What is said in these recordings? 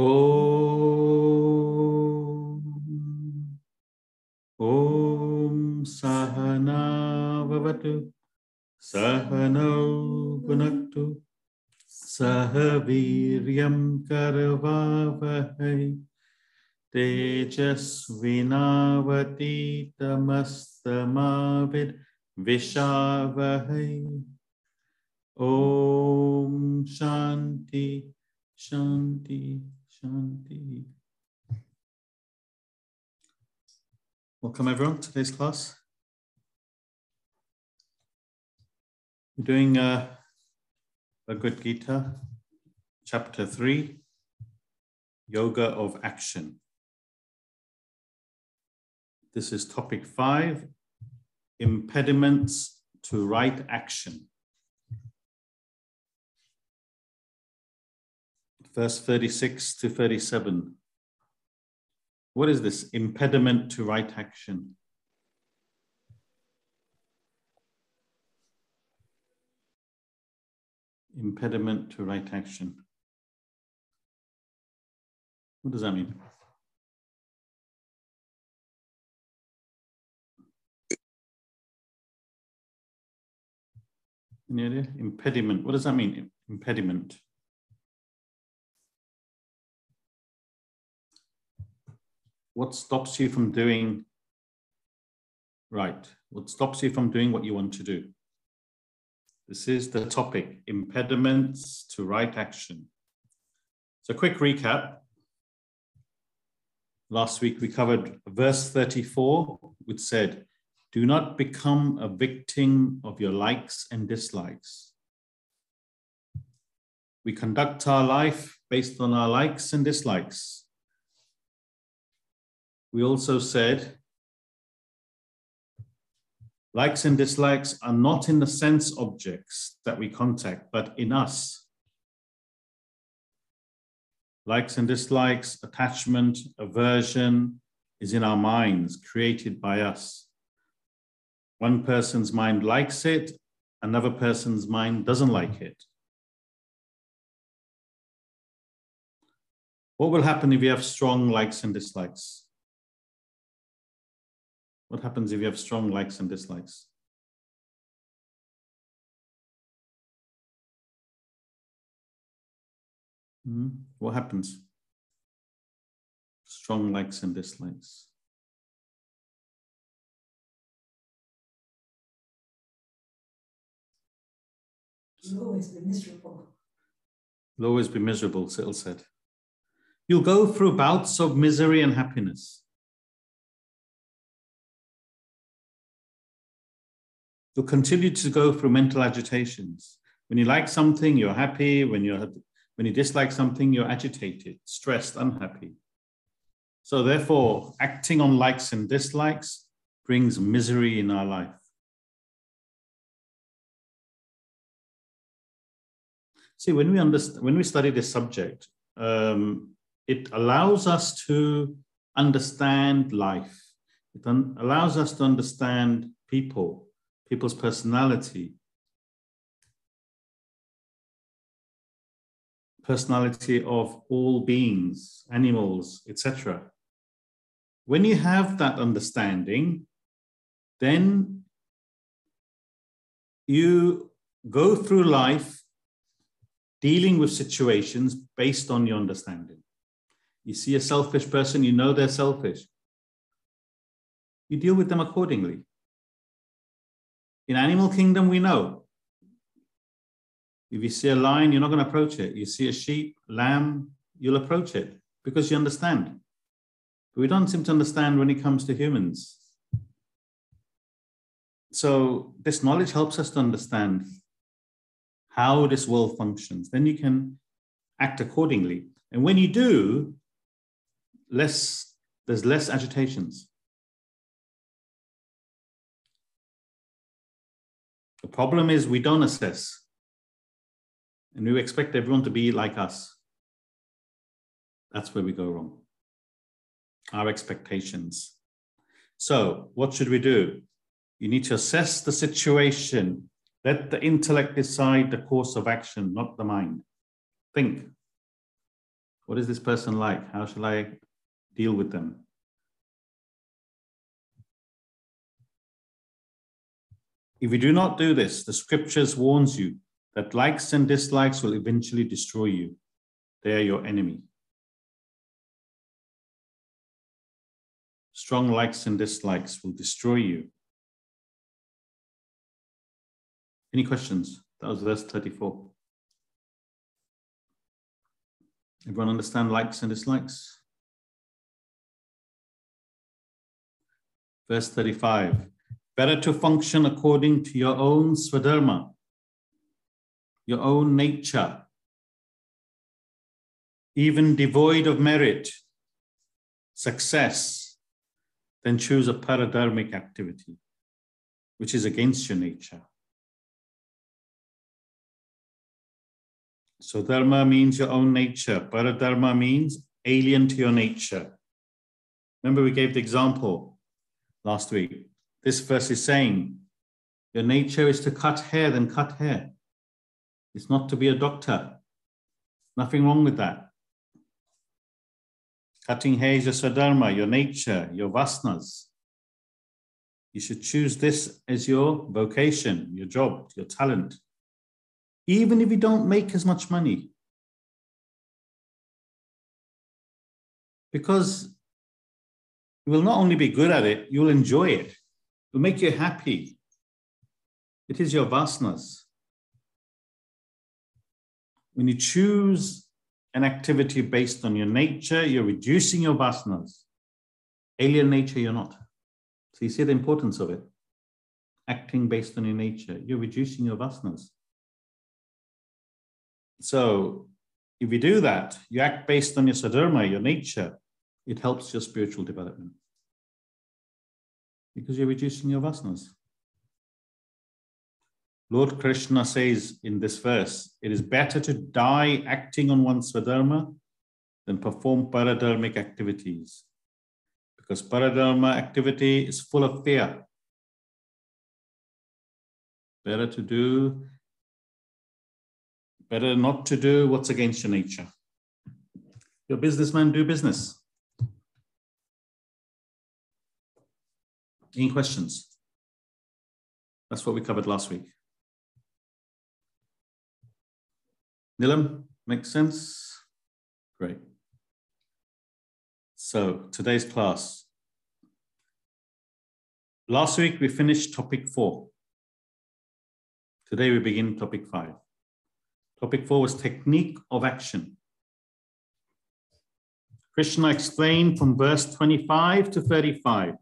ॐ ॐ सहना भवतु सहनौ पुनक्तु सह वीर्यं करवावहै। तेजस्विनावतीतमस्तमाविद्विषावहै ॐ शान्ति शान्ति Shanti. Welcome everyone to today's class. We're doing uh, Bhagavad Gita, chapter 3, Yoga of Action. This is topic 5, Impediments to Right Action. Verse 36 to 37. What is this impediment to right action? Impediment to right action. What does that mean? Any idea? Impediment. What does that mean? Impediment. What stops you from doing right? What stops you from doing what you want to do? This is the topic impediments to right action. So, quick recap. Last week we covered verse 34, which said, Do not become a victim of your likes and dislikes. We conduct our life based on our likes and dislikes we also said likes and dislikes are not in the sense objects that we contact, but in us. Likes and dislikes, attachment, aversion is in our minds, created by us. One person's mind likes it, another person's mind doesn't like it. What will happen if you have strong likes and dislikes? What happens if you have strong likes and dislikes? Hmm? What happens? Strong likes and dislikes. You'll always be miserable. You'll always be miserable, Siddle said. You'll go through bouts of misery and happiness. You'll continue to go through mental agitations. When you like something, you're happy. When you're, when you dislike something, you're agitated, stressed, unhappy. So therefore, acting on likes and dislikes brings misery in our life. See, when we understand, when we study this subject, um, it allows us to understand life. It allows us to understand people people's personality, personality of all beings, animals, etc. When you have that understanding, then you go through life dealing with situations based on your understanding. You see a selfish person, you know they're selfish. You deal with them accordingly. In animal kingdom, we know. If you see a lion, you're not going to approach it. You see a sheep, lamb, you'll approach it because you understand. But we don't seem to understand when it comes to humans. So this knowledge helps us to understand how this world functions. Then you can act accordingly. And when you do, less there's less agitations. The problem is we don't assess. And we expect everyone to be like us. That's where we go wrong. Our expectations. So, what should we do? You need to assess the situation. Let the intellect decide the course of action, not the mind. Think. What is this person like? How shall I deal with them? If you do not do this, the scriptures warns you that likes and dislikes will eventually destroy you. They are your enemy. Strong likes and dislikes will destroy you. Any questions? That was verse 34. Everyone understand likes and dislikes? Verse 35 Better to function according to your own swadharma, your own nature, even devoid of merit, success, than choose a paradharmic activity, which is against your nature. So dharma means your own nature. Paradharma means alien to your nature. Remember, we gave the example last week. This verse is saying, Your nature is to cut hair, then cut hair. It's not to be a doctor. Nothing wrong with that. Cutting hair is your swadharma, your nature, your vasanas. You should choose this as your vocation, your job, your talent even if you don't make as much money. Because you will not only be good at it, you'll enjoy it. Will make you happy. It is your vasanas. When you choose an activity based on your nature, you're reducing your vasanas. Alien nature, you're not. So you see the importance of it. Acting based on your nature, you're reducing your vasanas. So if you do that, you act based on your swadharma, your nature, it helps your spiritual development because you're reducing your vasanas. Lord Krishna says in this verse, it is better to die acting on one's swadharma than perform paradharmic activities because paradharma activity is full of fear. Better to do Better not to do what's against your nature. You're businessman, do business. Any questions? That's what we covered last week. Nilam, makes sense? Great. So today's class. Last week we finished topic four. Today we begin topic five. Topic four was technique of action. Krishna explained from verse 25 to 35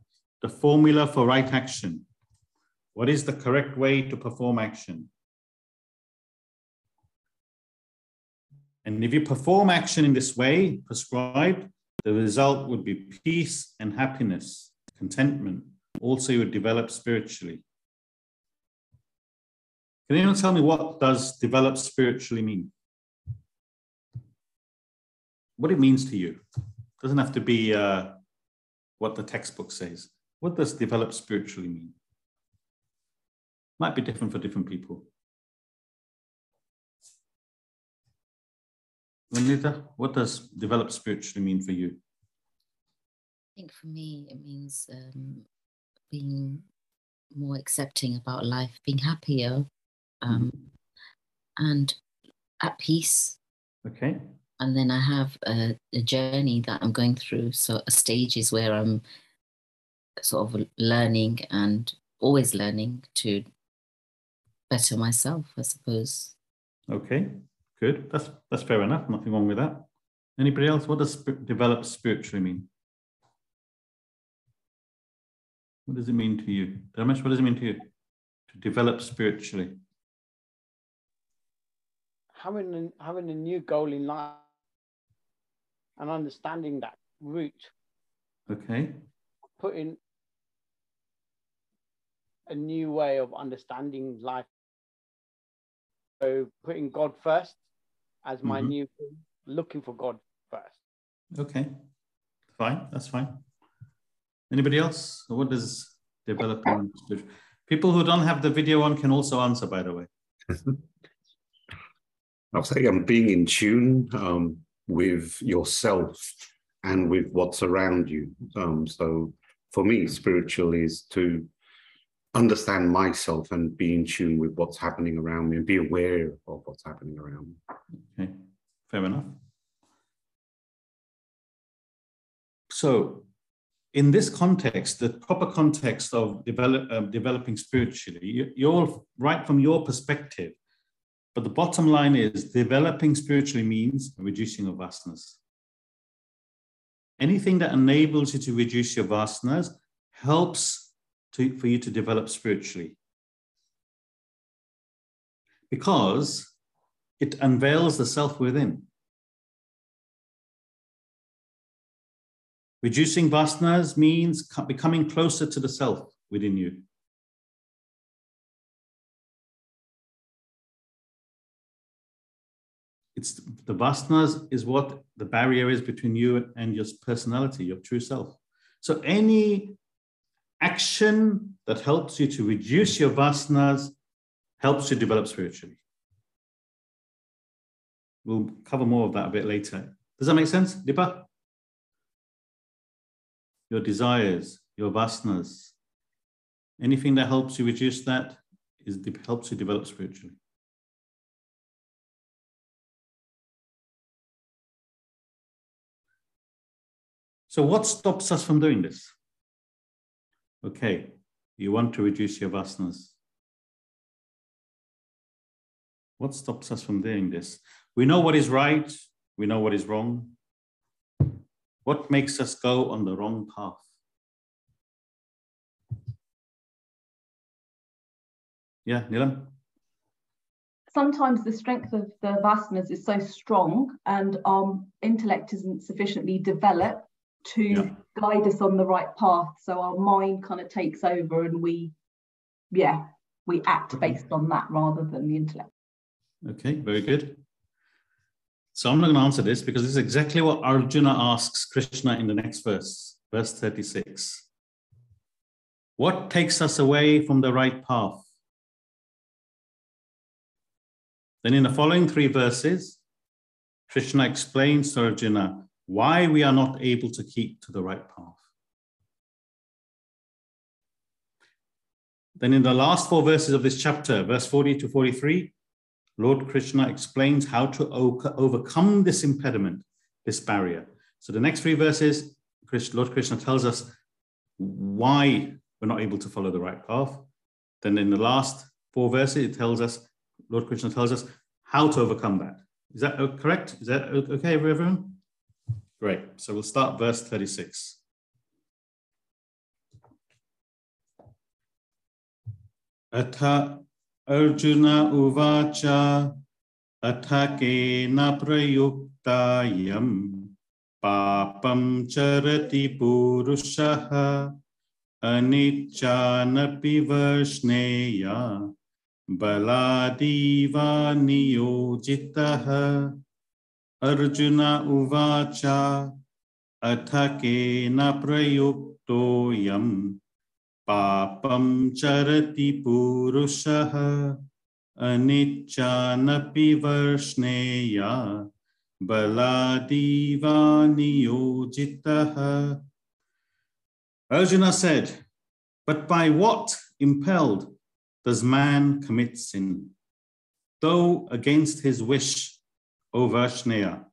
the formula for right action. What is the correct way to perform action? And if you perform action in this way prescribed, the result would be peace and happiness, contentment. Also, you would develop spiritually. Can anyone tell me what does develop spiritually mean? What it means to you? It doesn't have to be uh, what the textbook says. What does develop spiritually mean? Might be different for different people. Vanita, what does develop spiritually mean for you? I think for me, it means um, being more accepting about life, being happier, um, and at peace. Okay. And then I have a, a, journey that I'm going through. So stages where I'm sort of learning and always learning to better myself, I suppose. Okay, good. That's that's fair enough. Nothing wrong with that. Anybody else? What does sp- develop spiritually mean? What does it mean to you, Dharmesh? What does it mean to you to develop spiritually? having a, having a new goal in life and understanding that route. Okay. Putting a new way of understanding life. So putting God first as my mm-hmm. new looking for God first. Okay. Fine. That's fine. Anybody else? What does developing people who don't have the video on can also answer, by the way. I'll say I'm being in tune, um, with yourself and with what's around you. Um, so for me, spiritual is to understand myself and be in tune with what's happening around me and be aware of what's happening around me. Okay, fair enough. So, in this context, the proper context of develop, uh, developing spiritually, you, you're right from your perspective. But the bottom line is developing spiritually means reducing your vasanas. Anything that enables you to reduce your vasanas helps to, for you to develop spiritually. Because it unveils the self within. Reducing vasanas means becoming closer to the self within you. It's the vasanas is what the barrier is between you and your personality, your true self. So any action that helps you to reduce your vasanas helps you develop spiritually. We'll cover more of that a bit later. Does that make sense, Dipa? Your desires, your vasanas, anything that helps you reduce that is helps you develop spiritually. So what stops us from doing this? Okay, you want to reduce your vasanas. What stops us from doing this? We know what is right, we know what is wrong. What makes us go on the wrong path? Yeah, Nilam? Sometimes the strength of the vasanas is so strong and our intellect isn't sufficiently developed to yeah. guide us on the right path. So our mind kind of takes over and we, yeah, we act mm-hmm. based on that rather than the intellect. Okay, very good. So I'm not going to answer this because this is exactly what Arjuna asks Krishna in the next verse, verse 36. What takes us away from the right path? Then in the following three verses, Krishna explains to Arjuna why we are not able to keep to the right path. Then, in the last four verses of this chapter, verse 40 to 43, Lord Krishna explains how to overcome this impediment, this barrier. So, the next three verses, Lord Krishna tells us why we're not able to follow the right path. Then, in the last four verses, it tells us, Lord Krishna tells us how to overcome that. Is that correct? Is that okay, everyone? Great. So we'll start verse 36. अथ अर्जुन उवाच अथ केन प्रयुक्तायं पापं चरति पुरुषः अनिच्चानपि वर्ष्णेया बलादीवा नियोजितः Arjuna uvacha athakena prayuktoyam papam charati purushah anicchanapi varshneya baladiva niyojitah Arjuna said, but by what impelled does man commit sin? Though against his wish, O Varshneya,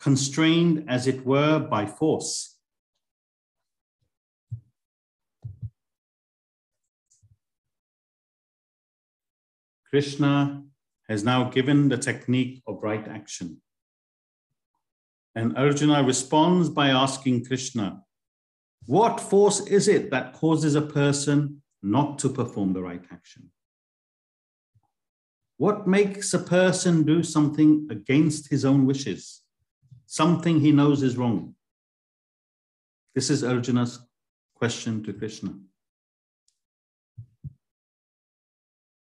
constrained as it were by force. Krishna has now given the technique of right action. And Arjuna responds by asking Krishna, What force is it that causes a person not to perform the right action? What makes a person do something against his own wishes? Something he knows is wrong. This is Arjuna's question to Krishna.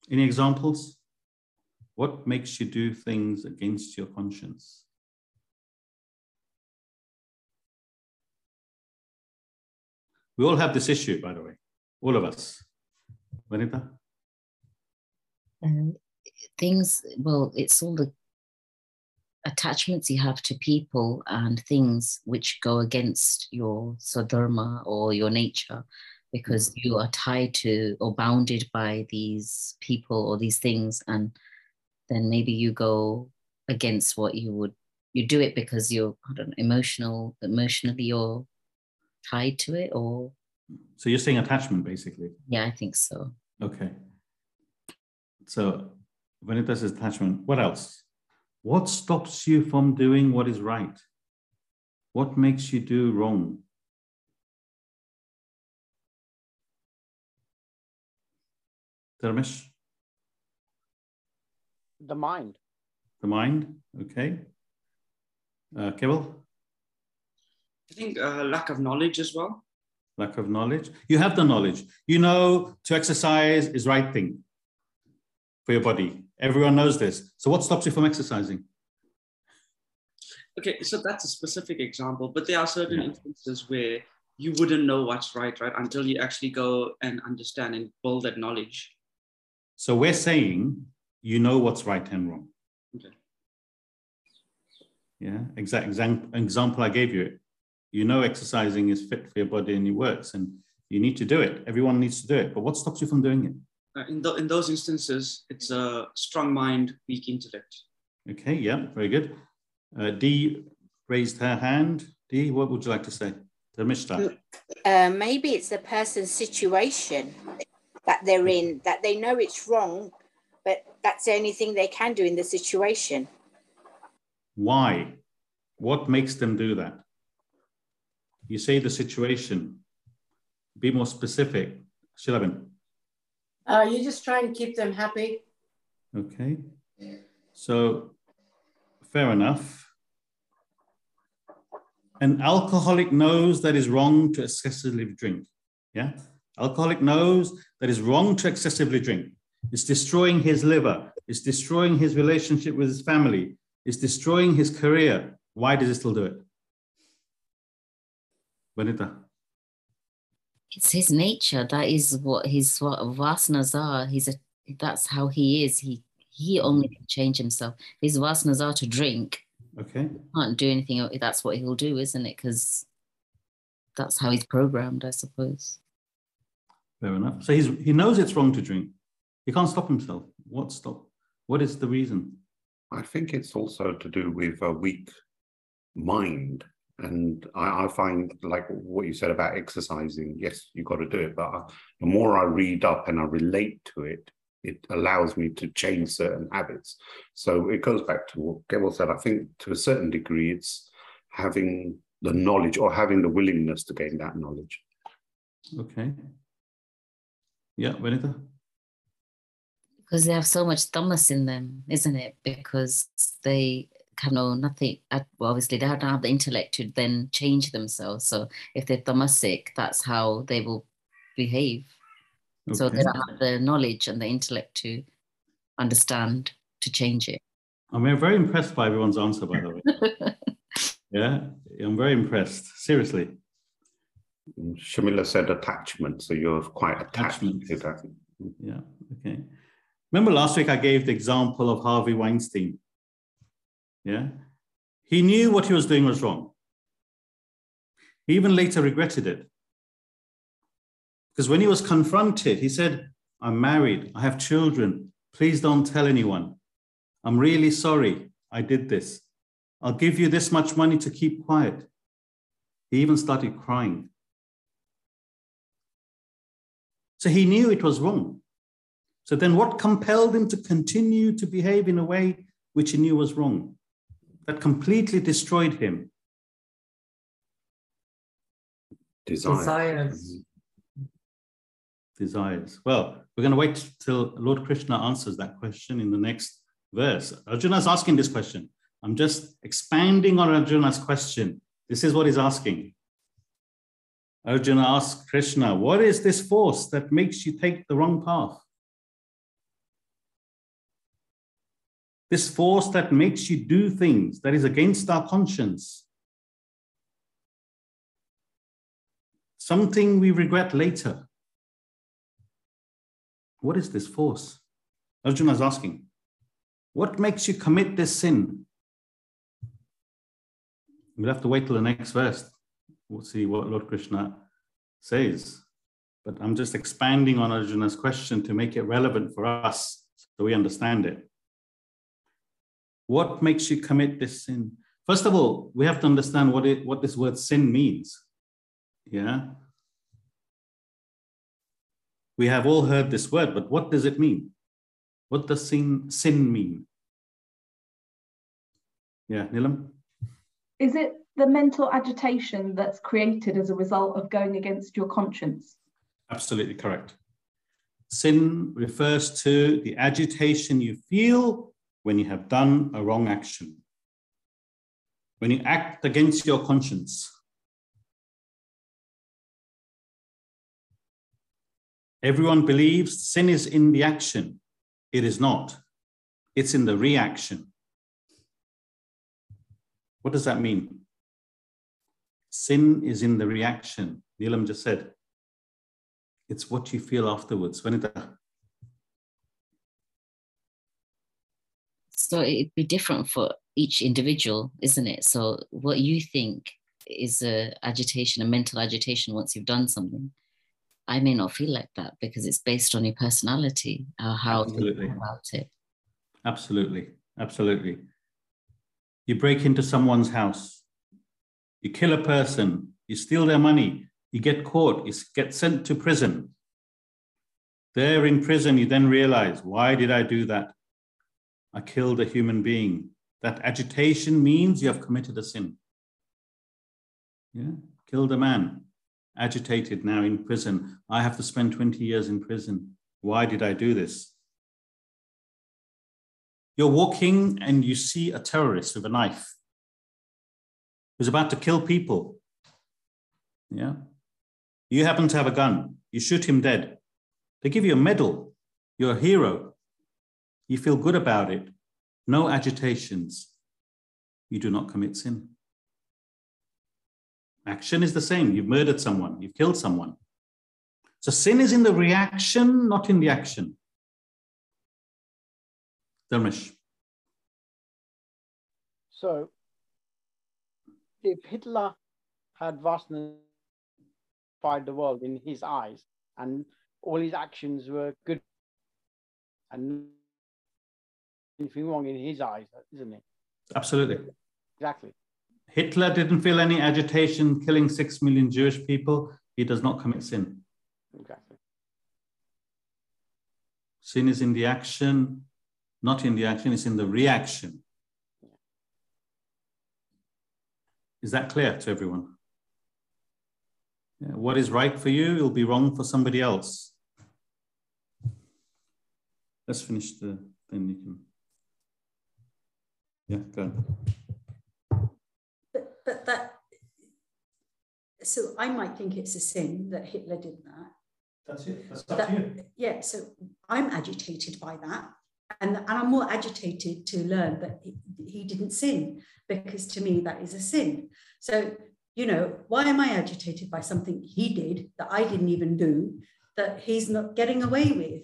Any examples? What makes you do things against your conscience? We all have this issue, by the way, all of us. Vanita? Um, things well it's all the attachments you have to people and things which go against your swadharma or your nature because mm. you are tied to or bounded by these people or these things and then maybe you go against what you would you do it because you're I don't know, emotional emotionally you're tied to it or So you're saying attachment, basically. yeah i think so Okay. So Vanita says attachment. What else? What stops you from doing what is right? What makes you do wrong? Dharmesh, The mind. the mind. Okay. Uh, Keval, I think uh, lack of knowledge as well. lack of knowledge. You have the knowledge. You know to exercise is right thing for your body. Everyone knows this. So what stops you from exercising? Okay, so that's a specific example, but there are certain Yeah. instances where you wouldn't know what's right, right, until you actually go and understand and build that knowledge. So we're saying you know what's right and wrong. Okay. Yeah, exact exam- example I gave you. You know exercising is fit for your body and it works, and you need to do it. Everyone needs to do it. But what stops you from doing it? Uh, in, tho- in those instances, it's a strong mind, weak intellect. Okay, yeah, very good. Uh, Dee raised her hand. Dee, what would you like to say? Dharmishta. Uh, maybe it's the person's situation that they're in, that they know it's wrong, but that's the only thing they can do in the situation. Why? What makes them do that? You say the situation. Be more specific. Shilabin. Uh, you're just try and keep them happy. Okay. So, fair enough. An alcoholic knows that is wrong to excessively drink. Yeah. Alcoholic knows that is wrong to excessively drink. It's destroying his liver. It's destroying his relationship with his family. It's destroying his career. Why does he still do it? Vanita. It's his nature that is what his va- vasanas are he's a that's how he is he he only can change himself his vasanas are to drink Okay. can't do anything that's what he'll do isn't it because that's how he's programmed i suppose Fair enough. So he's he knows it's wrong to drink. He can't stop himself. What stop? What is the reason? I think it's also to do with a weak mind. And I, I find, like what you said about exercising, yes, you've got to do it. But I, the more I read up and I relate to it, it allows me to change certain habits. So it goes back to what Keval said. I think to a certain degree, it's having the knowledge or having the willingness to gain that knowledge. Okay. Yeah, Vanita. because they have so much tamas in them isn't it because they can know nothing well, obviously they don't have the intellect to then change themselves so if they're tamasic that's how they will behave so they don't have the knowledge and the intellect to understand to change it I'm very impressed by everyone's answer, by the way. Yeah, I'm very impressed. Seriously. And Shamila said attachment. So you're quite attached Attachment. to that. Yeah. Okay. Remember last week I gave the example of Harvey Weinstein. Yeah. He knew what he was doing was wrong. He even later regretted it. Because when he was confronted, he said, I'm married, I have children. Please don't tell anyone. I'm really sorry I did this. I'll give you this much money to keep quiet. He even started crying. So he knew it was wrong. So then what compelled him to continue to behave in a way which he knew was wrong? That completely destroyed him. Desire. Desires. desires? Well, we're going to wait till Lord Krishna answers that question in the next verse. Arjuna's asking this question. I'm just expanding on Arjuna's question. This is what he's asking. Arjuna asks Krishna, What is this force that makes you take the wrong path? This force that makes you do things that is against our conscience. Something we regret later. What is this force? Arjuna is asking. What makes you commit this sin? We'll have to wait till the next verse. We'll see what Lord Krishna says. But I'm just expanding on Arjuna's question to make it relevant for us so we understand it. What makes you commit this sin? First of all, we have to understand what it what this word sin means. Yeah. We have all heard this word, but what does it mean? What does sin, sin mean? Yeah, Nilam? Is it the mental agitation that's created as a result of going against your conscience? Absolutely correct. Sin refers to the agitation you feel when you have done a wrong action. When you act against your conscience. Everyone believes sin is in the action. It is not. It's in the reaction. What does that mean? Sin is in the reaction. Neelam just said, it's what you feel afterwards. So it'd be different for each individual, isn't it? So what you think is a agitation, a mental agitation once you've done something, I may not feel like that because it's based on your personality, or how Absolutely. you feel about it. Absolutely. Absolutely. You break into someone's house, you kill a person, you steal their money, you get caught, you get sent to prison. There in prison, you then realize, why did I do that? I killed a human being. That agitation means you have committed a sin. Yeah, killed a man, agitated now in prison. I have to spend 20 years in prison. Why did I do this? You're walking and you see a terrorist with a knife who's about to kill people. Yeah. You happen to have a gun. You shoot him dead. They give you a medal. You're a hero. You feel good about it. No agitations. You do not commit sin. Action is the same. You've murdered someone, you've killed someone. So sin is in the reaction, not in the action. Dharmesh. So, if Hitler had vastness the world in his eyes, and all his actions were good, and anything wrong in his eyes, isn't it? Absolutely. Exactly. Hitler didn't feel any agitation killing six million Jewish people. He does not commit sin. Exactly. Sin is in the action, not in the action, it's in the reaction. Is that clear to everyone? Yeah, what is right for you will be wrong for somebody else. Let's finish the, then you can. Yeah, go ahead. But, but that, so I might think it's a sin that Hitler did that. That's it. That's up That- to you. Yeah, so I'm agitated by that. And, and I'm more agitated to learn that he, he didn't sin, because to me that is a sin. So, you know, why am I agitated by something he did that I didn't even do, that he's not getting away with?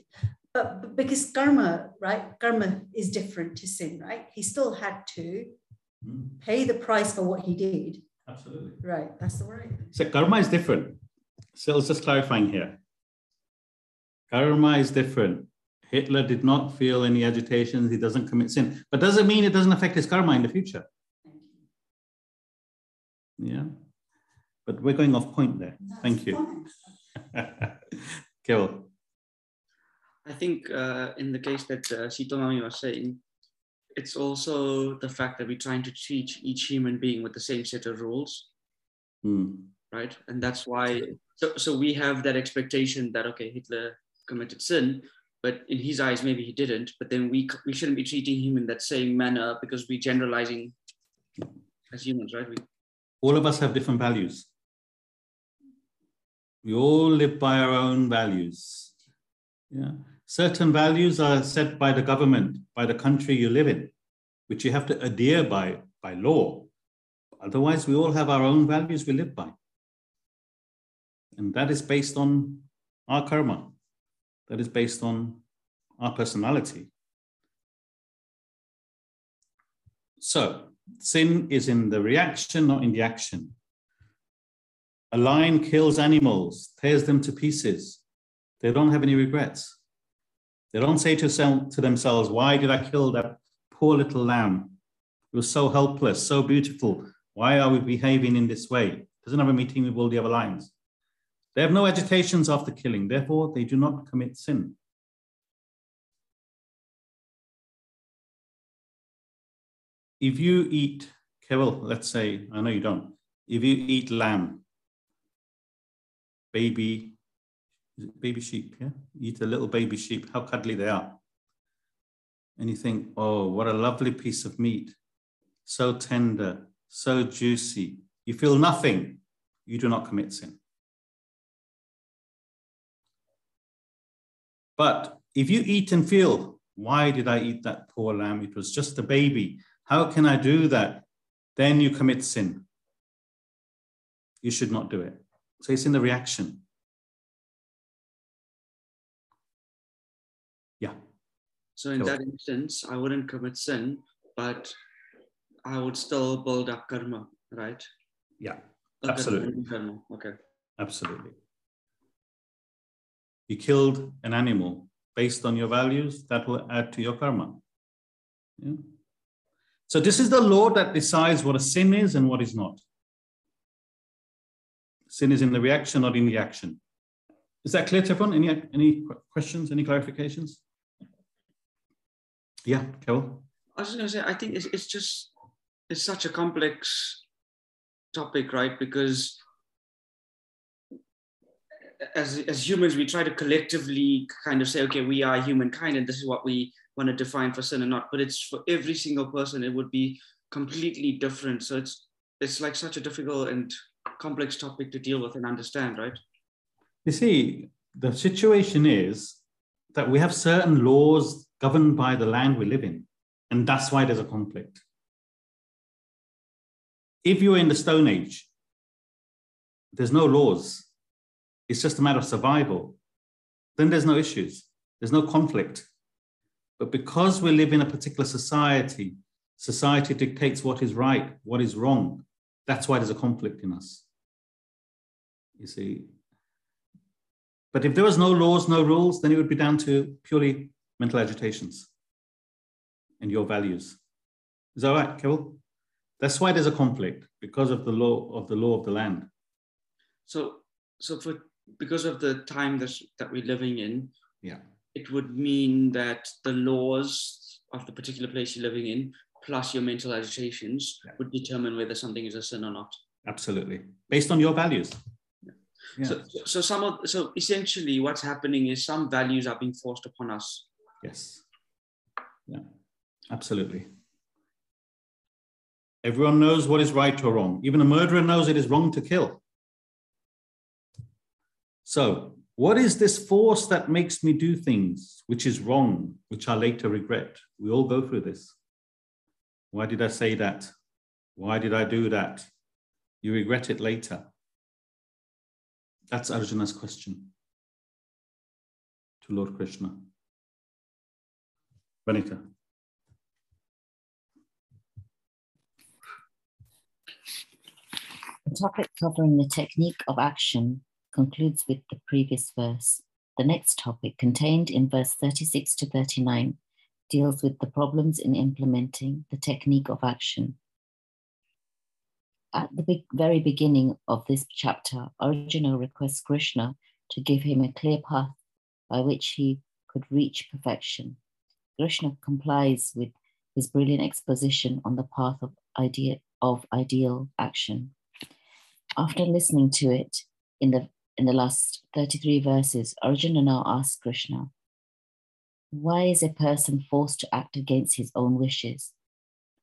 But, but because karma, right? Karma is different to sin, right? He still had to Mm, pay the price for what he did. Absolutely. Right, that's the word. So karma is different. So let's just clarifying here. Karma is different. Hitler did not feel any agitation. He doesn't commit sin, but doesn't mean it doesn't affect his karma in the future. Yeah. But we're going off point there. Thank you. Keval. I think uh, in the case that uh, Sitomami was saying, it's also the fact that we're trying to teach each human being with the same set of rules, Hmm. right? And that's why, so, so we have that expectation that, okay, Hitler committed sin, but in his eyes, maybe he didn't. But then we, we shouldn't be treating him in that same manner because we're generalizing as humans, right? We, All of us have different values. We all live by our own values. Yeah. Certain values are set by the government, by the country you live in, which you have to adhere by by law. Otherwise, we all have our own values we live by. And that is based on our karma. That is based on our personality. So, Sin is in the reaction, not in the action. A lion kills animals, tears them to pieces. They don't have any regrets. They don't say to, to themselves, Why did I kill that poor little lamb? It was so helpless, so beautiful. Why are we behaving in this way? Doesn't have a meeting with all the other lions. They have no agitations after killing, therefore, they do not commit sin. If you eat, Keval, let's say, I know you don't, if you eat lamb, baby, baby sheep, yeah? eat a little baby sheep, how cuddly they are. And you think, oh, what a lovely piece of meat. So tender, so juicy. You feel nothing. You do not commit sin. But if you eat and feel, why did I eat that poor lamb? It was just a baby. How can I do that? Then you commit sin. You should not do it. So it's in the reaction. So in that instance, I wouldn't commit sin, but I would still build up karma, right? Yeah, absolutely. Karma. Okay. Absolutely. You killed an animal based on your values, that will add to your karma. Yeah. So this is the law that decides what a sin is and what is not. Sin is in the reaction, not in the action. Is that clear to everyone? Any, any questions, any clarifications? Yeah, Carol? I was going to say, I think it's, it's just, it's such a complex topic, right? Because as, as humans, we try to collectively kind of say, okay, we are humankind and this is what we want to define for sin or not. But it's for every single person, it would be completely different. So it's it's like such a difficult and complex topic to deal with and understand, right? You see, the situation is that we have certain laws governed by the land we live in, and that's why there's a conflict. If you're in the Stone Age, there's no laws it's just a matter of survival, then there's no issues, there's no conflict. But because we live in a particular society, society dictates what is right, what is wrong. That's why there's a conflict in us. You see. But if there was no laws, no rules, then it would be down to purely mental agitations and your values. Is that right, Keval? That's why there's a conflict because of the law of the law of the land. So, so for because of the time that, that we're living in, yeah, it would mean that the laws of the particular place you're living in, plus your mental agitations, yeah. would determine whether something is a sin or not. Absolutely, based on your values. Yeah. yeah. So, so some of so essentially, what's happening is some values are being forced upon us. Yes. Yeah. Absolutely. Everyone knows what is right or wrong. Even a murderer knows it is wrong to kill. So, what is this force that makes me do things which is wrong, which I later regret? We all go through this. Why did I say that? Why did I do that? You regret it later. That's Arjuna's question to Lord Krishna. Vanika. The topic covering the technique of action concludes with the previous verse. The next topic, contained in verse 36 to 39, deals with the problems in implementing the technique of action. At the very beginning of this chapter, Arjuna requests Krishna to give him a clear path by which he could reach perfection. Krishna complies with his brilliant exposition on the path of, idea, of ideal action. After listening to it in the in the last 33 verses, Arjuna now asks Krishna, why is a person forced to act against his own wishes?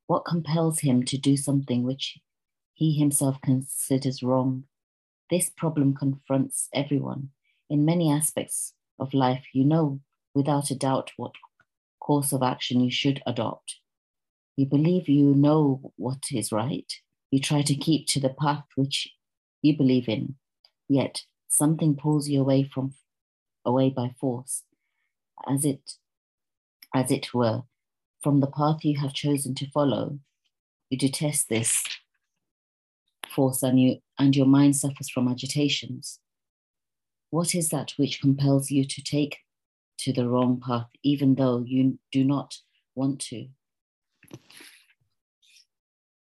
What compels him to do something which he himself considers wrong? This problem confronts everyone. In many aspects of life, you know without a doubt what course of action you should adopt. You believe you know what is right. You try to keep to the path which you believe in. Yet something pulls you away from away by force, as it as it were, from the path you have chosen to follow. you detest this force and you and your mind suffers from agitations. What is that which compels you to take to the wrong path, even though you do not want to?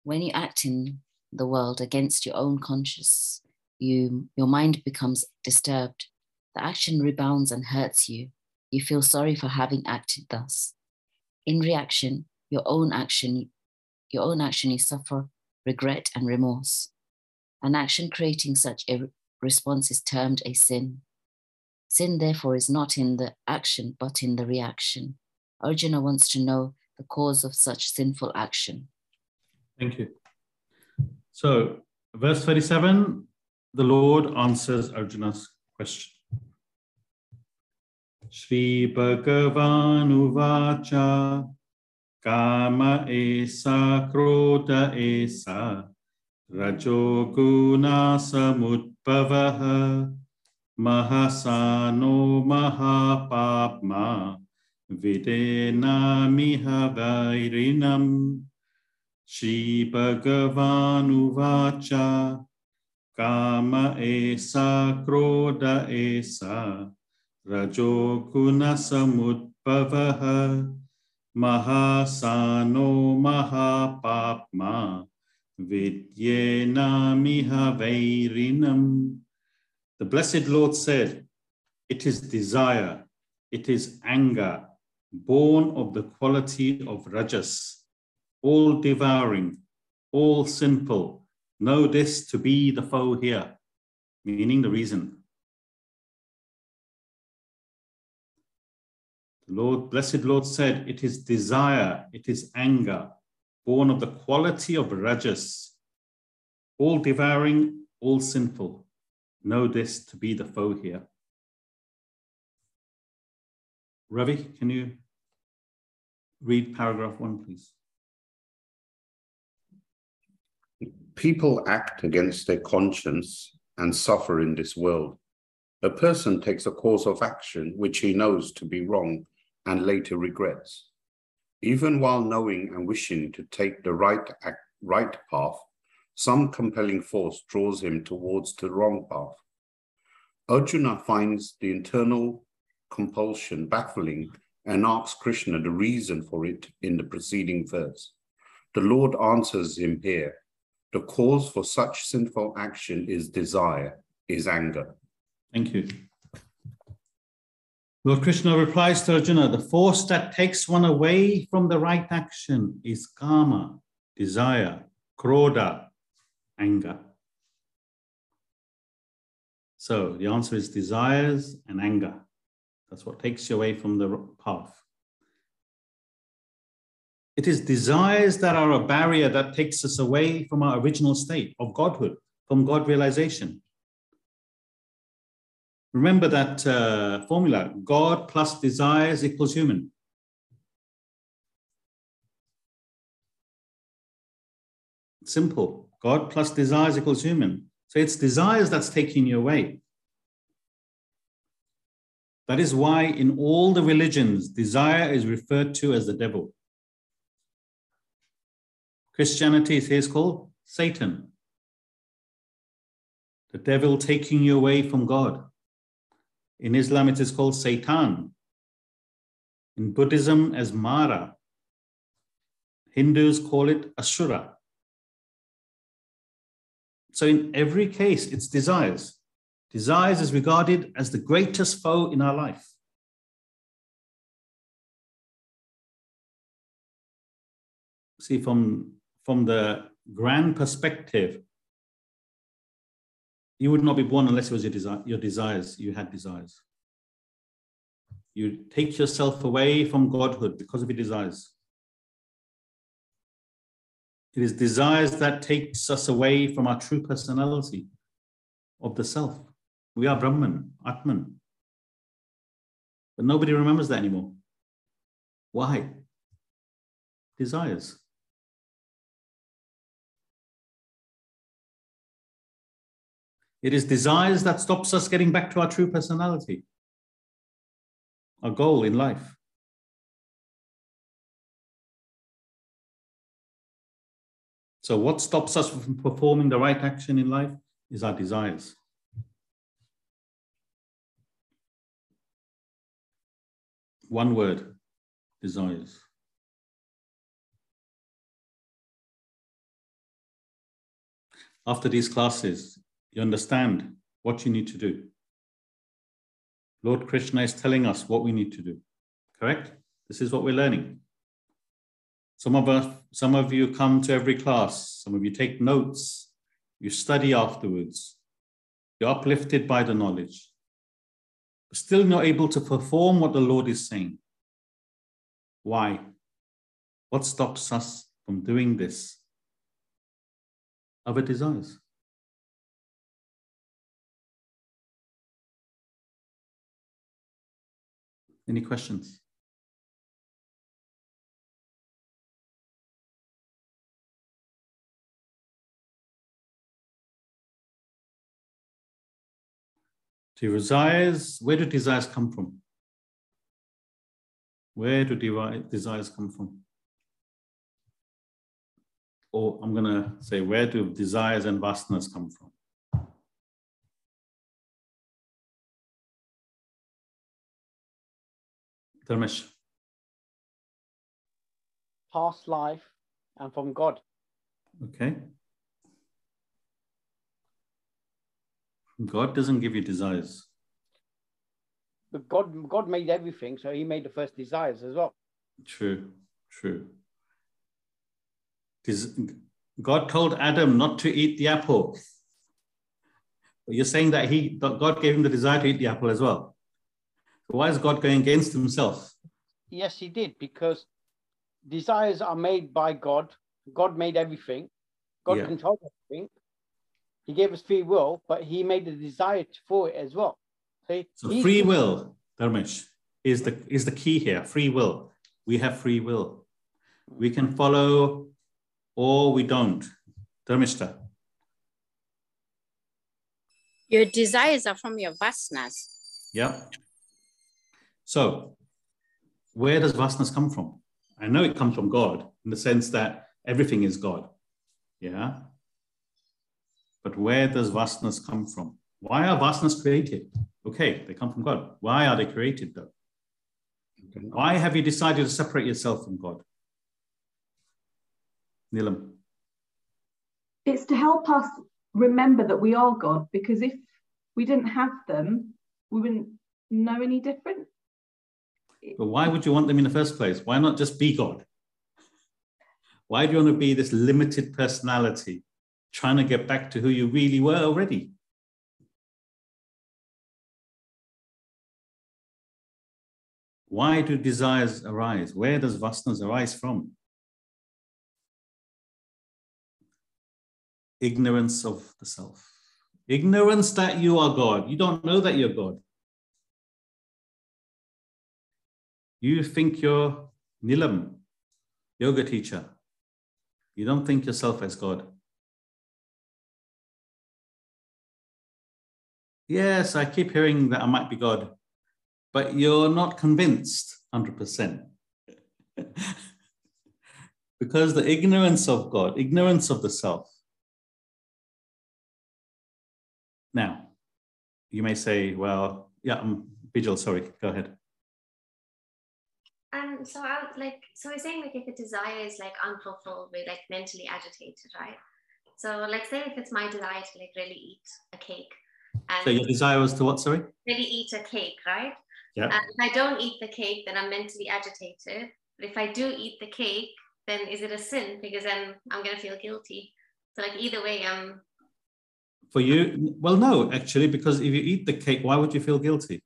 When you act in the world against your own conscience, you your mind becomes disturbed. The action rebounds and hurts you. You feel sorry for having acted thus. In reaction, your own action, your own action, you suffer regret and remorse. An action creating such a response is termed a sin. Sin, therefore, is not in the action, but in the reaction. Arjuna wants to know the cause of such sinful action. Thank you. So, verse 37, the Lord answers Arjuna's question. Shri Bhagavan Kama esa krodha esa Rajoguna samutpavaha Mahasano mahapapma Videna miha vairinam Shri Bhagavan Kama esa krodha esa Rajoguna samutpavaha Mahasano The Blessed Lord said, It is desire, it is anger, born of the quality of rajas, all devouring, all sinful. Know this to be the foe here, meaning the reason. The Lord, blessed Lord said, It is desire, it is anger, born of the quality of rajas, all devouring, all sinful. Know this to be the foe here. Ravi, can you read paragraph one, please? People act against their conscience and suffer in this world. A person takes a course of action which he knows to be wrong and later regrets. Even while knowing and wishing to take the right, act, right path, some compelling force draws him towards the wrong path. Arjuna finds the internal compulsion baffling and asks Krishna the reason for it in the preceding verse. The Lord answers him here. The cause for such sinful action is desire, is anger. Thank you. Lord Krishna replies to Arjuna the force that takes one away from the right action is kama, desire, krodha, anger. So the answer is desires and anger. That's what takes you away from the path. It is desires that are a barrier that takes us away from our original state of Godhood, from God realization. Remember that uh, formula God plus desires equals human. Simple. God plus desires equals human. So it's desires that's taking you away. That is why in all the religions, desire is referred to as the devil. Christianity is called Satan. The devil taking you away from God. In Islam, it is called Satan. In Buddhism, as Mara. Hindus call it Asura. So, in every case, it's desires. Desires is regarded as the greatest foe in our life. See, from, from the grand perspective, you would not be born unless it was your, desire, your desires, you had desires. You take yourself away from godhood because of your desires. It is desires that takes us away from our true personality of the self. We are Brahman, Atman. But nobody remembers that anymore. Why? Desires. It is desires that stops us getting back to our true personality, our goal in life. So, what stops us from performing the right action in life is our desires. One word desires. After these classes, you understand what you need to do. Lord Krishna is telling us what we need to do. Correct? This is what we're learning. Some of us, some of you come to every class, some of you take notes, you study afterwards, you're uplifted by the knowledge, but still not able to perform what the Lord is saying. Why? What stops us from doing this? Other desires. Any questions? To desires, where do desires come from? Where do desires come from? Or I'm going to say, where do desires and vasanas come from? Dharmesh. Past life and from God. Okay. God doesn't give you desires. But God, God made everything, so He made the first desires as well. True, true. God told Adam not to eat the apple. But you're saying that he, God gave him the desire to eat the apple as well. So why is God going against Himself? Yes, He did because desires are made by God. God made everything. God yeah. controls everything. He gave us free will, but he made the desire for it as well. See? So free will, Dharmesh, is the is the key here. Free will. We have free will. We can follow or we don't. Dharmishta. Your desires are from your vasanas. Yeah. So where does vasanas come from? I know it comes from God in the sense that everything is God. Yeah. But where does vasanas come from? Why are vasanas created? Okay, they come from God. Why are they created though? Why have you decided to separate yourself from God? Nilam. It's to help us remember that we are God, because if we didn't have them, we wouldn't know any different. But why would you want them in the first place? Why not just be God? Why do you want to be this limited personality trying to get back to who you really were already. Why do desires arise? Where does vasanas arise from? Ignorance of the self. Ignorance that you are God. You don't know that you're God. You think you're Nilam, yoga teacher. You don't think yourself as God. Yes, I keep hearing that I might be God, but you're not convinced 100%. because the ignorance of God, ignorance of the self. Now, you may say, well, yeah, um, Bijal, sorry, go ahead. Um, so I like, so we're saying like if a desire is like unfulfilled, we're like mentally agitated, right? So like say if it's my desire to like really eat a cake, and so your desire was to what, sorry? Really eat a cake, right? Yeah. And if I don't eat the cake, then I'm mentally agitated. But if I do eat the cake, then is it a sin? Because then I'm going to feel guilty. So like either way, I'm. For you, well, no, actually, because if you eat the cake, why would you feel guilty?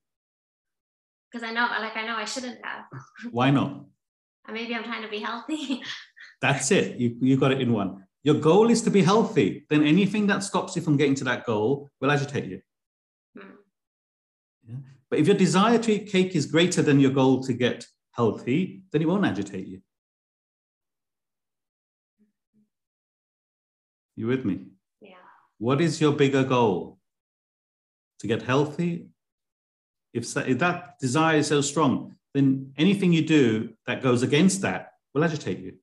Because I know, like I know, I shouldn't have. Why not? Maybe I'm trying to be healthy. That's it. You you got it in one. Your goal is to be healthy. Then anything that stops you from getting to that goal will agitate you. Hmm. Yeah? But if your desire to eat cake is greater than your goal to get healthy, then it won't agitate you. You with me? Yeah. What is your bigger goal? To get healthy? If, if that desire is so strong, then anything you do that goes against that will agitate you.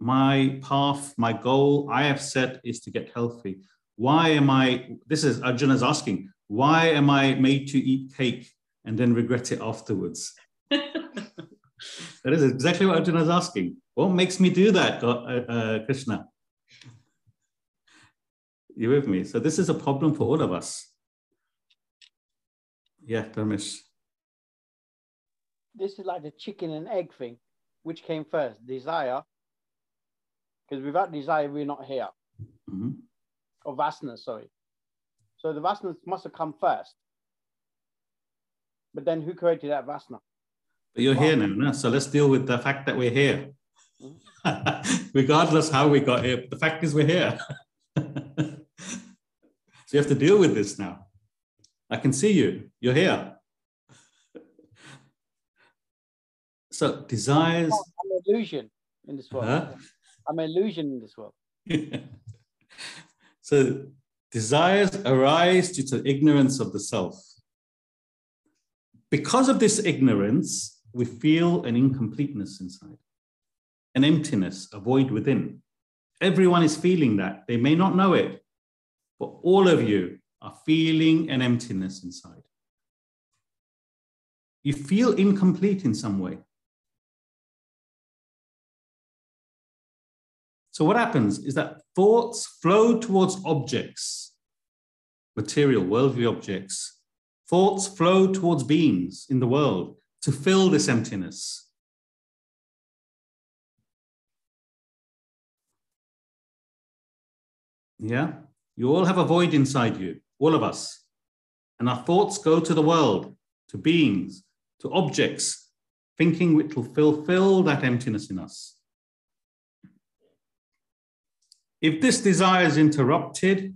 My path, my goal I have set is to get healthy. Why am I, this is Arjuna's asking, why am I made to eat cake and then regret it afterwards? that is exactly what Arjuna's asking. What makes me do that, uh, uh, Krishna? You with me? So this is a problem for all of us. Yeah, Dharmesh. This is like the chicken and egg thing. Which came first? Desire. Because without desire, we're not here. Mm-hmm. Or vasana, sorry. So the vasana must have come first. But then who created that vasana? But you're here now, no? so let's deal with the fact that we're here. Regardless how we got here, the fact is we're here. so you have to deal with this now. I can see you. You're here. So desires. An illusion in this world. Huh? I'm an illusion in this world. so desires arise due to ignorance of the self. Because of this ignorance, we feel an incompleteness inside, an emptiness, a void within. Everyone is feeling that. They may not know it, but all of you are feeling an emptiness inside. You feel incomplete in some way. So, what happens is that thoughts flow towards objects, material, worldly objects. Thoughts flow towards beings in the world to fill this emptiness. Yeah? You all have a void inside you, all of us. And our thoughts go to the world, to beings, to objects, thinking which will fulfill that emptiness in us. If this desire is interrupted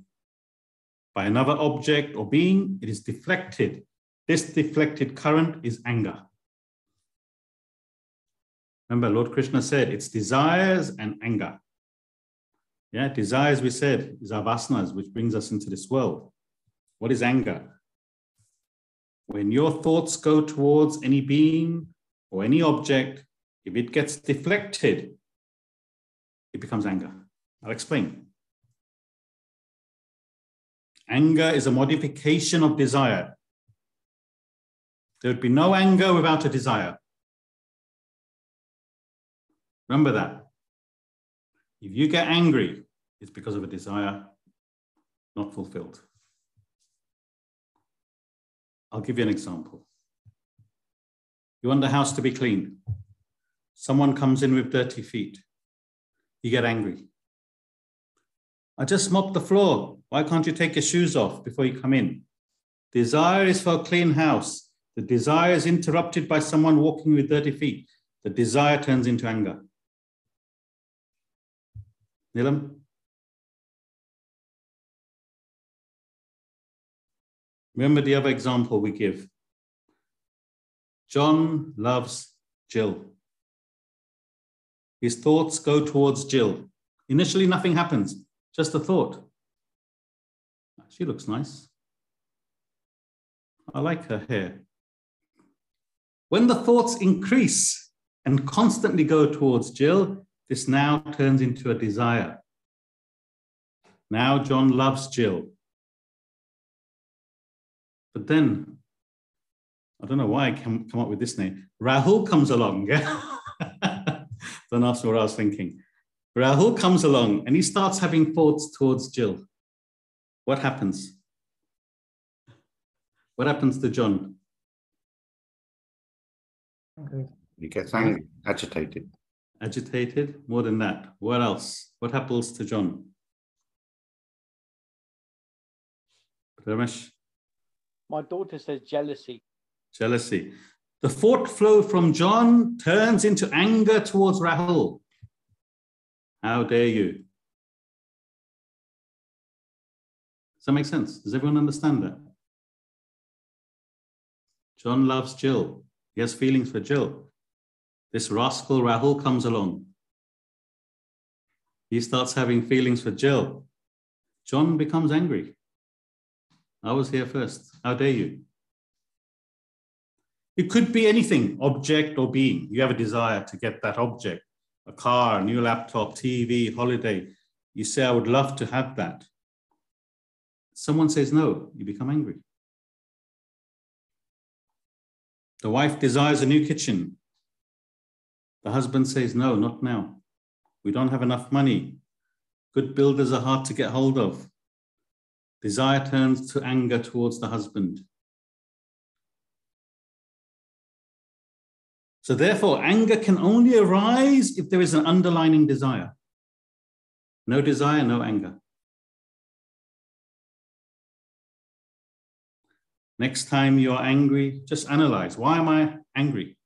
by another object or being, it is deflected. This deflected current is anger. Remember, Lord Krishna said it's desires and anger. Yeah, desires, we said, is our vasanas, which brings us into this world. What is anger? When your thoughts go towards any being or any object, if it gets deflected, it becomes anger. I'll explain. Anger is a modification of desire. There would be no anger without a desire. Remember that. If you get angry, it's because of a desire not fulfilled. I'll give you an example. You want the house to be clean. Someone comes in with dirty feet. You get angry. I just mopped the floor. Why can't you take your shoes off before you come in? Desire is for a clean house. The desire is interrupted by someone walking with dirty feet. The desire turns into anger. Nilam? Remember the other example we give. John loves Jill. His thoughts go towards Jill. Initially, nothing happens, just a thought. She looks nice. I like her hair. When the thoughts increase and constantly go towards Jill, this now turns into a desire. Now John loves Jill. But then, I don't know why I can come up with this name. Rahul comes along. don't ask what I was thinking. Rahul comes along and he starts having thoughts towards Jill. What happens? What happens to John? He gets angry, agitated agitated. More than that, what else? What happens to John? Ramesh? My daughter says jealousy. Jealousy. The thought flow from John turns into anger towards Rahul. How dare you? Does that make sense? Does everyone understand that? John loves Jill. He has feelings for Jill. This rascal Rahul comes along. He starts having feelings for Jill. John becomes angry. I was here first. How dare you? It could be anything, object or being. You have a desire to get that object. A car, a new laptop, TV, holiday. You say, I would love to have that. Someone says no, you become angry. The wife desires a new kitchen. The husband says, no, not now. We don't have enough money. Good builders are hard to get hold of. Desire turns to anger towards the husband. So, therefore, anger can only arise if there is an underlining desire. No desire, no anger. Next time you're angry, just analyze why am I angry?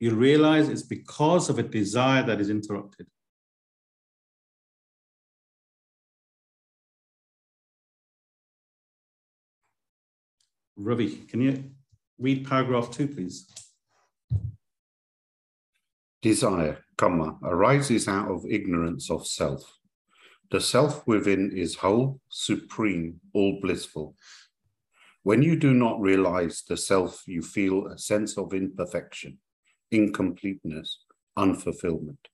You'll realize it's because of a desire that is interrupted. Ravi, can you read paragraph two, please? Desire, kama, arises out of ignorance of self. The self within is whole, supreme, all blissful. When you do not realize the self, you feel a sense of imperfection, incompleteness, unfulfillment.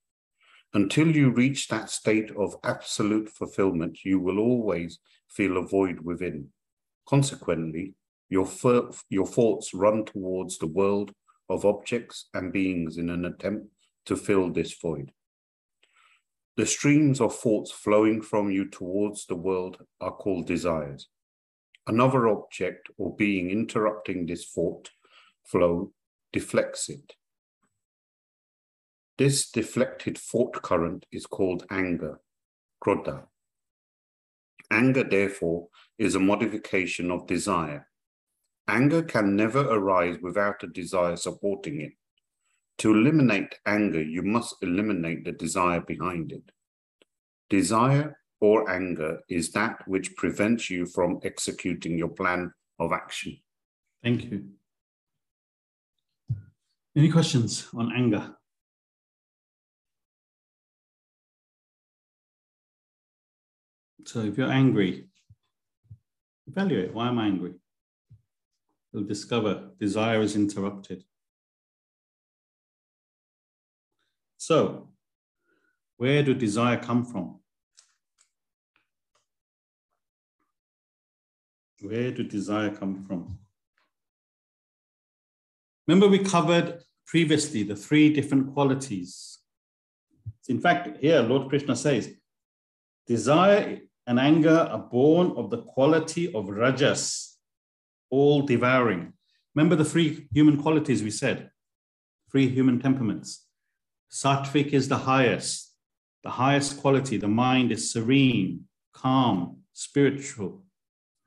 Until you reach that state of absolute fulfillment, you will always feel a void within. Consequently, your, your thoughts run towards the world of objects and beings in an attempt to fill this void. The streams of thoughts flowing from you towards the world are called desires. Another object or being interrupting this thought flow deflects it. This deflected thought current is called anger, krodha. Anger, therefore, is a modification of desire. Anger can never arise without a desire supporting it. To eliminate anger, you must eliminate the desire behind it. Desire or anger is that which prevents you from executing your plan of action. Thank you. Any questions on anger? So if you're angry, evaluate why am I angry? You'll discover desire is interrupted. So, where do desire come from? Where do desire come from? Remember, we covered previously the three different qualities. In fact, here Lord Krishna says, desire and anger are born of the quality of rajas, all devouring. Remember the three human qualities we said, three human temperaments. Sattvic is the highest, the highest quality. The mind is serene, calm, spiritual.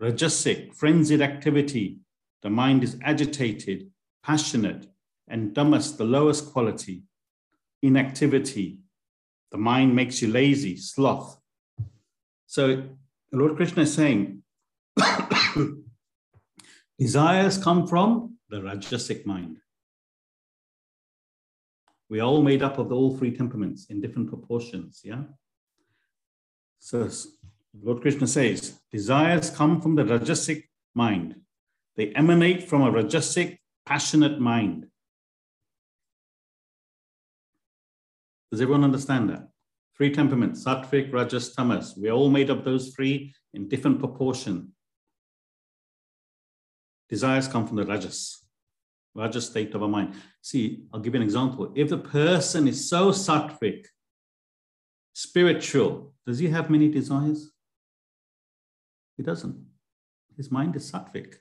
Rajasic, frenzied activity. The mind is agitated, passionate. And tamas, the lowest quality, inactivity. The mind makes you lazy, sloth. So Lord Krishna is saying, desires come from the Rajasic mind. We are all made up of all three temperaments in different proportions. Yeah. So Lord Krishna says, desires come from the Rajasic mind. They emanate from a Rajasic, passionate mind. Does everyone understand that? Three temperaments, sattvic, rajas, tamas. We're all made up of those three in different proportion. Desires come from the rajas. Rajas state of a mind. See, I'll give you an example. If the person is so sattvic, spiritual, does he have many desires? He doesn't. His mind is sattvic.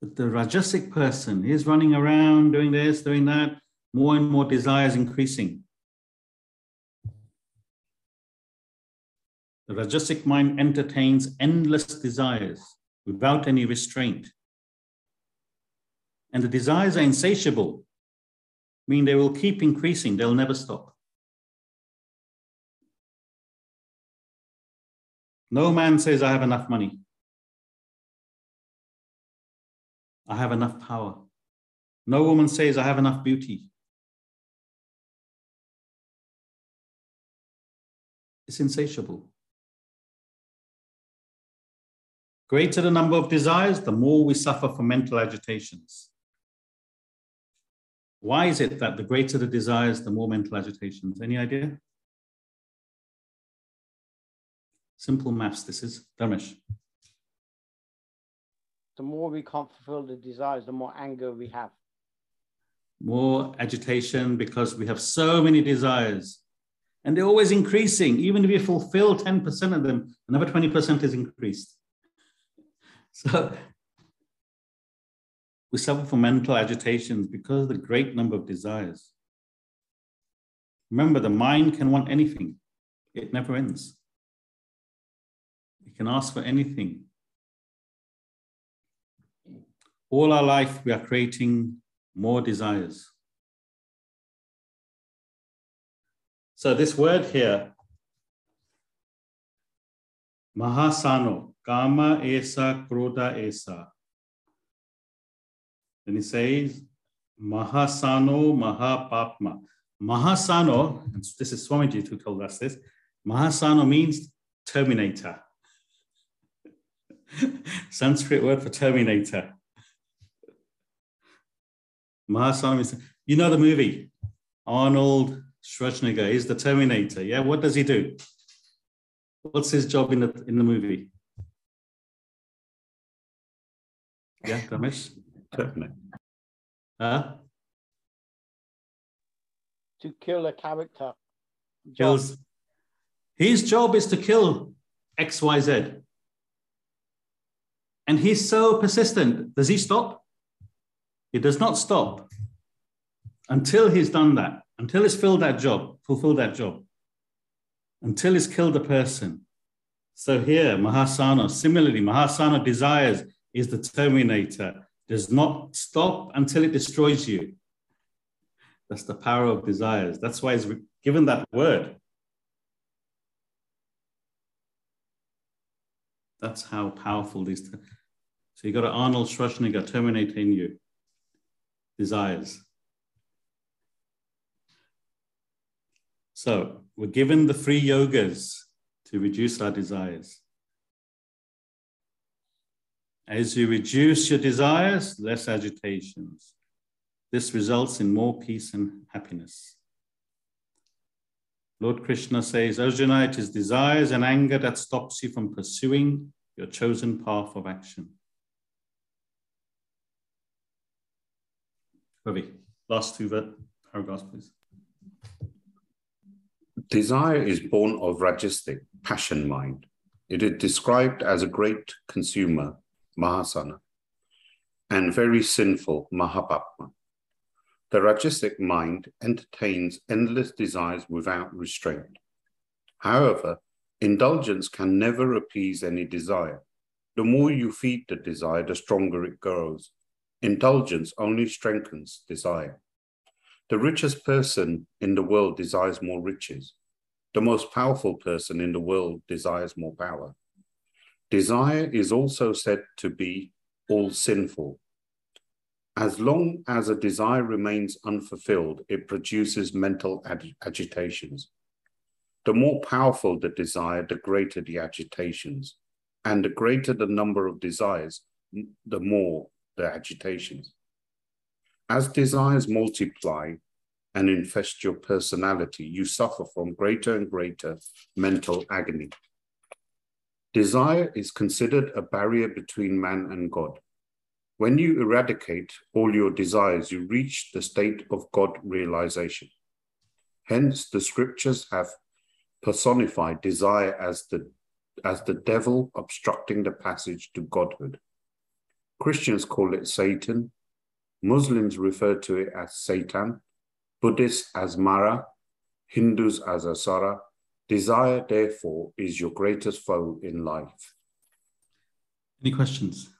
But the rajasic person, is running around doing this, doing that, more and more desires increasing. The rajasic mind entertains endless desires without any restraint. And the desires are insatiable, mean they will keep increasing, they'll never stop. No man says, I have enough money. I have enough power. No woman says, I have enough beauty. It's insatiable. Greater the number of desires, the more we suffer from mental agitations. Why is it that the greater the desires, the more mental agitations? Any idea? Simple maths, this is. Dharmesh. The more we can't fulfill the desires, the more anger we have. More agitation because we have so many desires and they're always increasing. Even if you fulfill 10% of them, another 20% is increased. So we suffer from mental agitations because of the great number of desires. Remember, the mind can want anything, it never ends. It can ask for anything. All our life, we are creating more desires. So, this word here, Mahasano, Kama Esa, Esa. Then he says, Mahasano Mahapapma. Mahasano, and this is Swamiji who told us this, Mahasano means terminator. Sanskrit word for terminator. Mahasano means, you know the movie, Arnold Schwarzenegger is the Terminator. Yeah, what does he do? What's his job in the in the movie? Yeah, Ramesh? Certainly. Huh? To kill a character. Kills. His job is to kill XYZ. And he's so persistent. Does he stop? He does not stop until he's done that, until he's filled that job, fulfilled that job, until he's killed a person. So here, Mahasana, similarly, Mahasana desires is the terminator, does not stop until it destroys you. That's the power of desires. That's why he's given that word. That's how powerful these. So you got an Arnold Schwarzenegger Terminator in you. Desires. So we're given the three yogas to reduce our desires. As you reduce your desires, less agitations. This results in more peace and happiness. Lord Krishna says, Arjuna, it is desires and anger that stops you from pursuing your chosen path of action. Ravi, last two paragraphs, please. Desire is born of rajasic passion mind. It is described as a great consumer, mahasana, and very sinful, mahapapma. The rajasic mind entertains endless desires without restraint. However, indulgence can never appease any desire. The more you feed the desire, the stronger it grows. Indulgence only strengthens desire. The richest person in the world desires more riches. The most powerful person in the world desires more power. Desire is also said to be all sinful. As long as a desire remains unfulfilled, it produces mental ag- agitations. The more powerful the desire, the greater the agitations. And the greater the number of desires, the more the agitations. As desires multiply and infest your personality, you suffer from greater and greater mental agony. Desire is considered a barrier between man and God. When you eradicate all your desires, you reach the state of God realization. Hence, the scriptures have personified desire as the, as the devil obstructing the passage to godhood. Christians call it Satan. Muslims refer to it as Satan. Buddhists as Mara. Hindus as Asura. Desire, therefore, is your greatest foe in life. Any questions?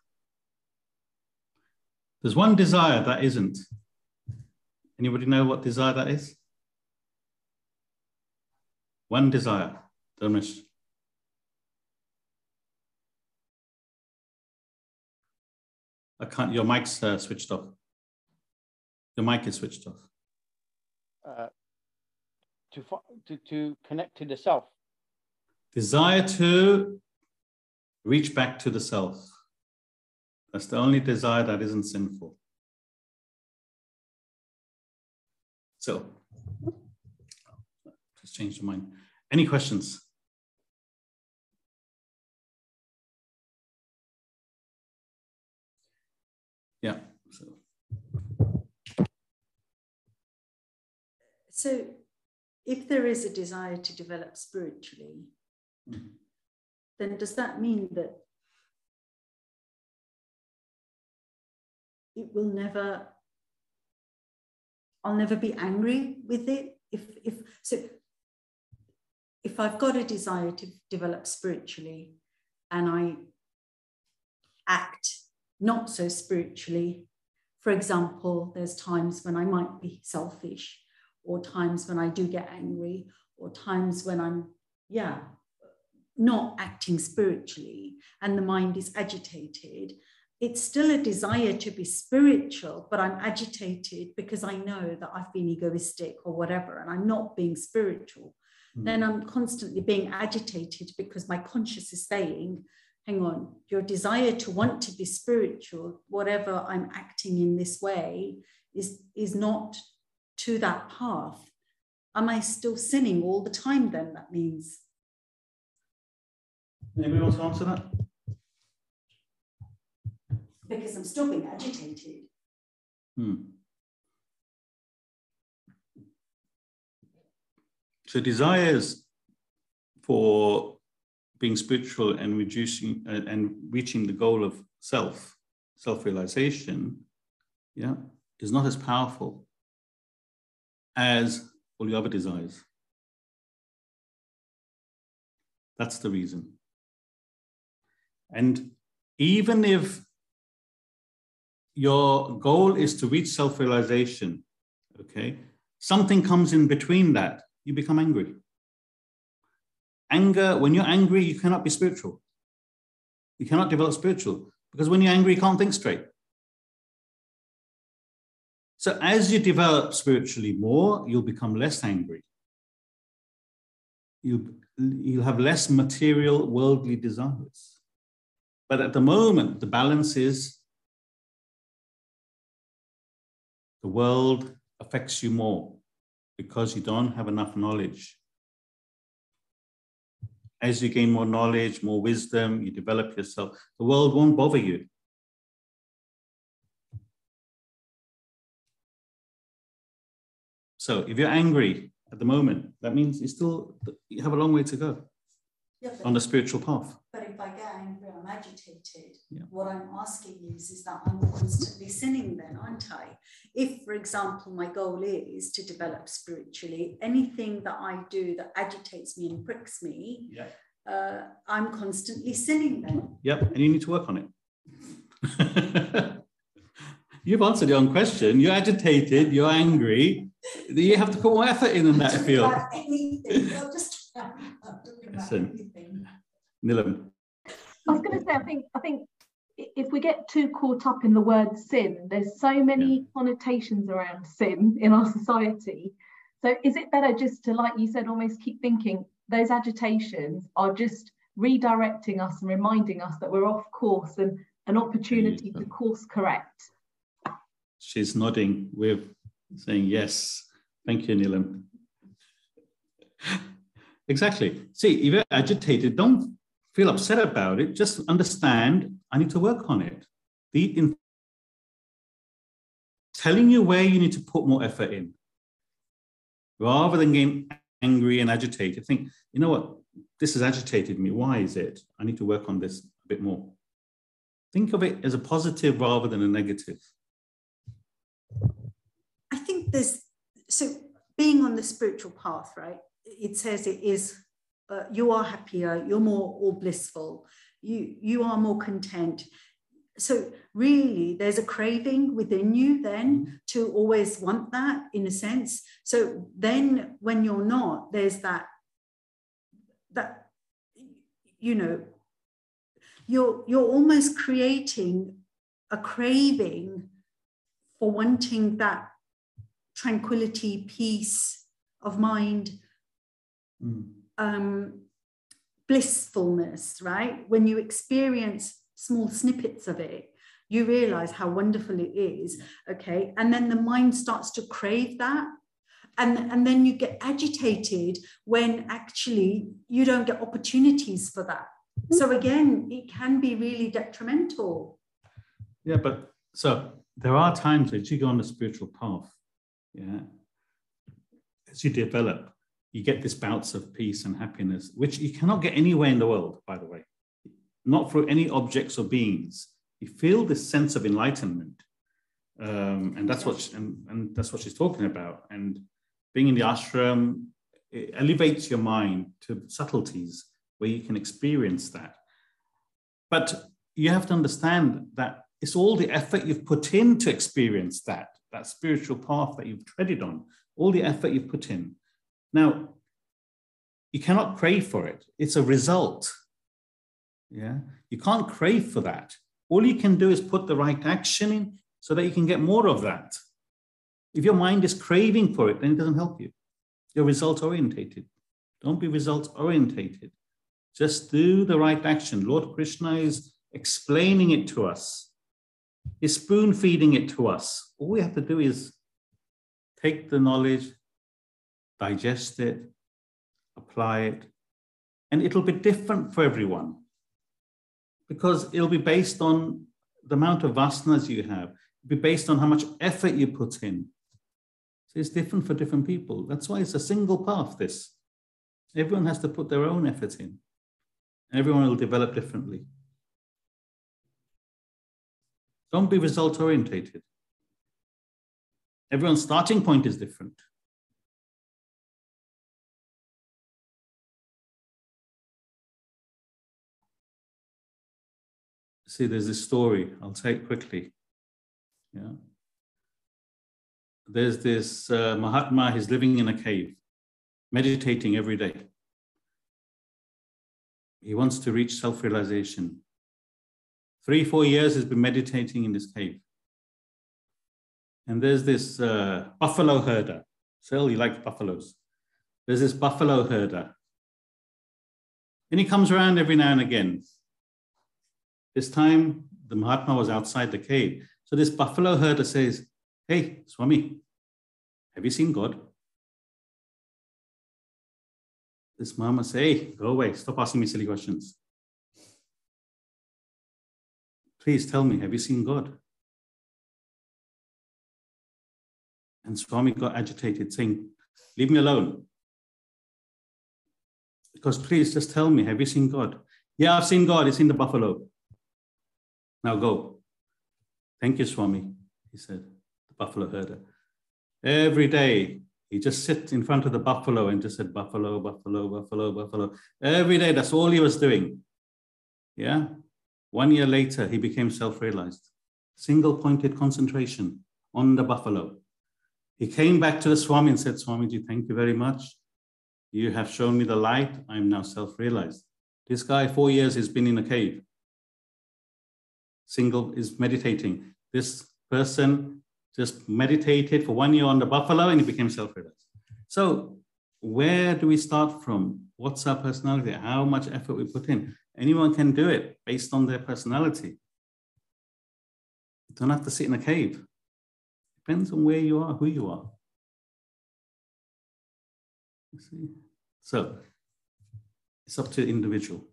There's one desire that isn't. Anybody know what desire that is? One desire, Dharmesh. I can't, your mic's uh, switched off. Your mic is switched off. Uh, to, to, to connect to the self. Desire to reach back to the self. That's the only desire that isn't sinful. So, just change the mind. Any questions? Yeah. So. so, if there is a desire to develop spiritually, mm-hmm. then does that mean that it will never I'll never be angry with it. If if so if I've got a desire to develop spiritually and I act not so spiritually, for example, there's times when I might be selfish, or times when I do get angry, or times when I'm, yeah, not acting spiritually and the mind is agitated it's still a desire to be spiritual, but I'm agitated because I know that I've been egoistic or whatever, and I'm not being spiritual. Mm. Then I'm constantly being agitated because my conscious is saying, hang on, your desire to want to be spiritual, whatever I'm acting in this way, is, is not to that path. Am I still sinning all the time then? That means. Anybody wants to answer that? because I'm still being agitated. Hmm. So desires for being spiritual and reducing uh, and reaching the goal of self, self-realization, yeah, is not as powerful as all your other desires. That's the reason. And even if your goal is to reach self realization, okay, something comes in between that, you become angry. Anger, when you're angry, you cannot be spiritual. You cannot develop spiritual because when you're angry, you can't think straight. So as you develop spiritually more, you'll become less angry. You'll, you'll have less material, worldly desires. But at the moment, the balance is the world affects you more because you don't have enough knowledge. As you gain more knowledge, more wisdom, you develop yourself, the world won't bother you. So if you're angry at the moment, that means you still you have a long way to go yeah, on the spiritual path. But if I get angry, I'm agitated. Yeah. What I'm asking is, is that I'm constantly sinning then, aren't I? If, for example, my goal is to develop spiritually, anything that I do that agitates me and pricks me, yeah. uh, I'm constantly sinning then. Yep, and you need to work on it. You've answered your own question. You're agitated, you're angry. You have to put more effort in in that field. Anything. just Listen, Nilam. I was going to say, I think, I think if we get too caught up in the word sin, there's so many yeah. connotations around sin in our society. So is it better just to, like you said, almost keep thinking those agitations are just redirecting us and reminding us that we're off course and an opportunity to course correct? She's nodding with saying yes. Thank you, Nilam. exactly. See, if you're agitated, don't feel upset about it. Just understand I need to work on it. The in telling you where you need to put more effort in, rather than getting angry and agitated. Think, you know what? This has agitated me. Why is it? I need to work on this a bit more. Think of it as a positive rather than a negative. I think there's so being on the spiritual path, right? It says it is uh, you are happier, you're more all blissful, you, you are more content. So, really, there's a craving within you then mm-hmm. to always want that in a sense. So, then when you're not, there's that, that, you know, you're, you're almost creating a craving for wanting that tranquility, peace of mind. Mm um, blissfulness, right? When you experience small snippets of it, you realize how wonderful it is. Okay. And then the mind starts to crave that. and and then you get agitated when actually you don't get opportunities for that so again it can be really detrimental yeah but so there are times as you go on the spiritual path yeah as you develop you get these bouts of peace and happiness which you cannot get anywhere in the world by the way. Not through any objects or beings. You feel this sense of enlightenment. Um, and that's what she, and, and that's what she's talking about. And being in the ashram it elevates your mind to subtleties where you can experience that. But you have to understand that it's all the effort you've put in to experience that, that spiritual path that you've treaded on, all the effort you've put in. Now, you cannot crave for it. It's a result. Yeah. You can't crave for that. All you can do is put the right action in so that you can get more of that. If your mind is craving for it, then it doesn't help you. You're result orientated. Don't be result orientated. Just do the right action. Lord Krishna is explaining it to us, He's spoon feeding it to us. All we have to do is take the knowledge, digest it, apply it, and it'll be different for everyone because it'll be based on the amount of vasanas you have, it'll be based on how much effort you put in. So it's different for different people. That's why it's a single path, this. Everyone has to put their own effort in. Everyone will develop differently. Don't be result orientated. Everyone's starting point is different. See, there's this story. I'll it quickly. Yeah. There's this uh, Mahatma, he's living in a cave, meditating every day. He wants to reach self realization. Three, four years he's been meditating in this cave. And there's this uh, buffalo herder. Sil, you like buffaloes. There's this buffalo herder. And he comes around every now and again. This time, the Mahatma was outside the cave. So this buffalo herder says, Hey, Swami, have you seen God? This mama says, hey, go away, stop asking me silly questions. Please tell me, have you seen God? And Swami got agitated, saying, Leave me alone. Because please just tell me, have you seen God? Yeah, I've seen God. It's in the buffalo. Now go. Thank you, Swami, he said, the buffalo herder. Every day he just sit in front of the buffalo and just said, buffalo, buffalo, buffalo, buffalo. Every day, that's all he was doing. Yeah. One year later, he became self realized. Single pointed concentration on the buffalo. He came back to the Swami and said, Swamiji, thank you very much. You have shown me the light. I'm now self realized. This guy, four years, has been in a cave. Single is meditating. This person just meditated for one year on the buffalo and he became self-realized. So where do we start from? What's our personality? How much effort we put in? Anyone can do it based on their personality. You don't have to sit in a cave. Depends on where you are, who you are. You see? So it's up to the individual.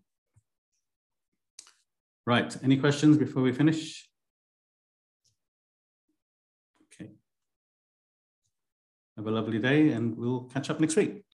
Right, any questions before we finish? Okay. Have a lovely day and we'll catch up next week.